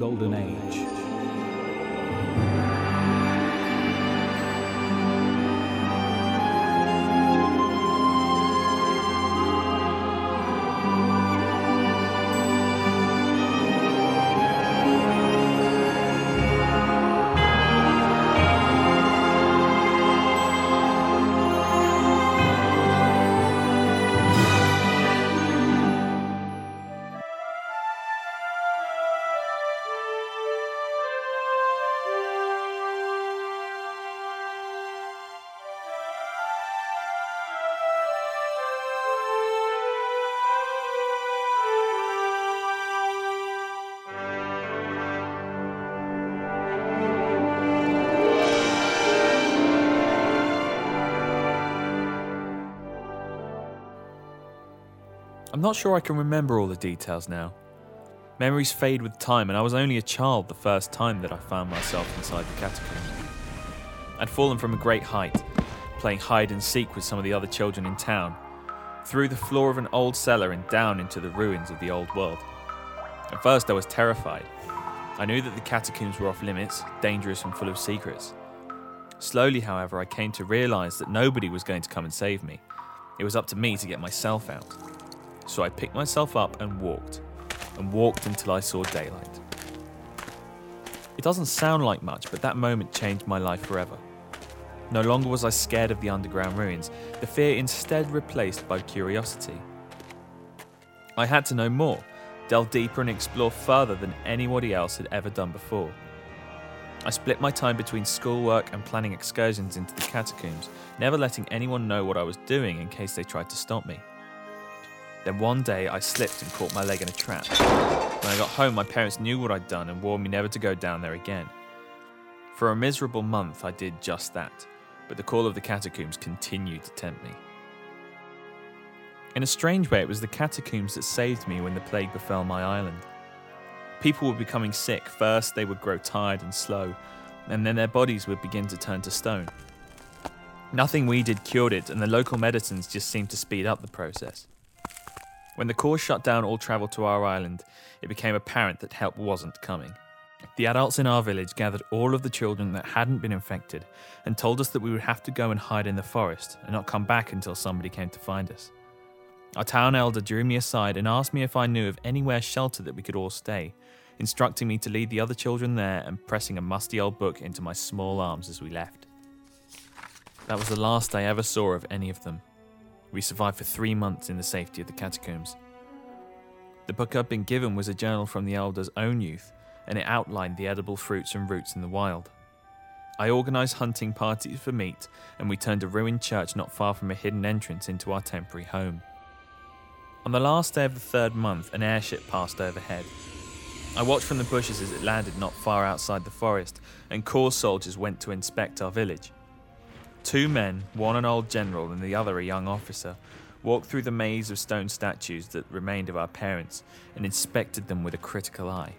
Golden Age. I'm not sure I can remember all the details now. Memories fade with time, and I was only a child the first time that I found myself inside the catacombs. I'd fallen from a great height, playing hide and seek with some of the other children in town, through the floor of an old cellar and down into the ruins of the old world. At first, I was terrified. I knew that the catacombs were off limits, dangerous, and full of secrets. Slowly, however, I came to realize that nobody was going to come and save me. It was up to me to get myself out. So I picked myself up and walked, and walked until I saw daylight. It doesn't sound like much, but that moment changed my life forever. No longer was I scared of the underground ruins, the fear instead replaced by curiosity. I had to know more, delve deeper, and explore further than anybody else had ever done before. I split my time between schoolwork and planning excursions into the catacombs, never letting anyone know what I was doing in case they tried to stop me. Then one day I slipped and caught my leg in a trap. When I got home, my parents knew what I'd done and warned me never to go down there again. For a miserable month, I did just that, but the call of the catacombs continued to tempt me. In a strange way, it was the catacombs that saved me when the plague befell my island. People were becoming sick. First, they would grow tired and slow, and then their bodies would begin to turn to stone. Nothing we did cured it, and the local medicines just seemed to speed up the process. When the Corps shut down all travel to our island, it became apparent that help wasn't coming. The adults in our village gathered all of the children that hadn't been infected and told us that we would have to go and hide in the forest and not come back until somebody came to find us. Our town elder drew me aside and asked me if I knew of anywhere shelter that we could all stay, instructing me to lead the other children there and pressing a musty old book into my small arms as we left. That was the last I ever saw of any of them. We survived for three months in the safety of the catacombs. The book I'd been given was a journal from the elder's own youth, and it outlined the edible fruits and roots in the wild. I organised hunting parties for meat, and we turned a ruined church not far from a hidden entrance into our temporary home. On the last day of the third month, an airship passed overhead. I watched from the bushes as it landed not far outside the forest, and Corps soldiers went to inspect our village. Two men, one an old general and the other a young officer, walked through the maze of stone statues that remained of our parents and inspected them with a critical eye.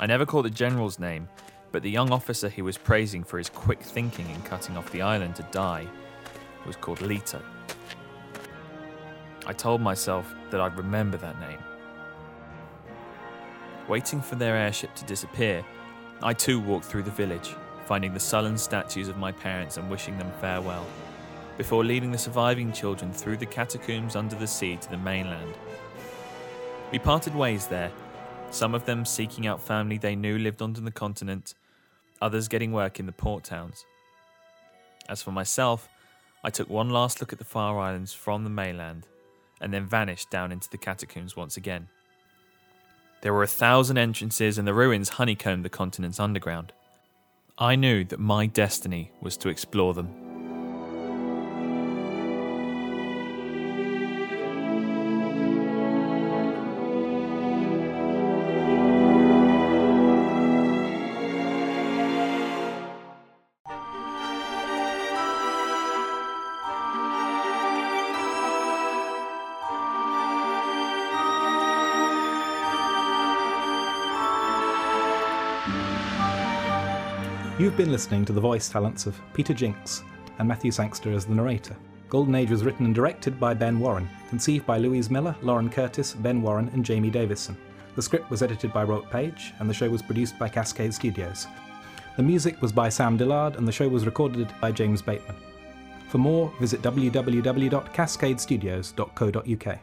I never caught the general's name, but the young officer he was praising for his quick thinking in cutting off the island to die was called Leto. I told myself that I'd remember that name. Waiting for their airship to disappear, I too walked through the village, finding the sullen statues of my parents and wishing them farewell, before leading the surviving children through the catacombs under the sea to the mainland. We parted ways there, some of them seeking out family they knew lived on the continent, others getting work in the port towns. As for myself, I took one last look at the Far Islands from the mainland and then vanished down into the catacombs once again. There were a thousand entrances, and the ruins honeycombed the continent's underground. I knew that my destiny was to explore them. You've been listening to the voice talents of Peter Jinks and Matthew Sangster as the narrator. Golden Age was written and directed by Ben Warren, conceived by Louise Miller, Lauren Curtis, Ben Warren, and Jamie Davison. The script was edited by Rob Page, and the show was produced by Cascade Studios. The music was by Sam Dillard, and the show was recorded by James Bateman. For more, visit www.cascadestudios.co.uk.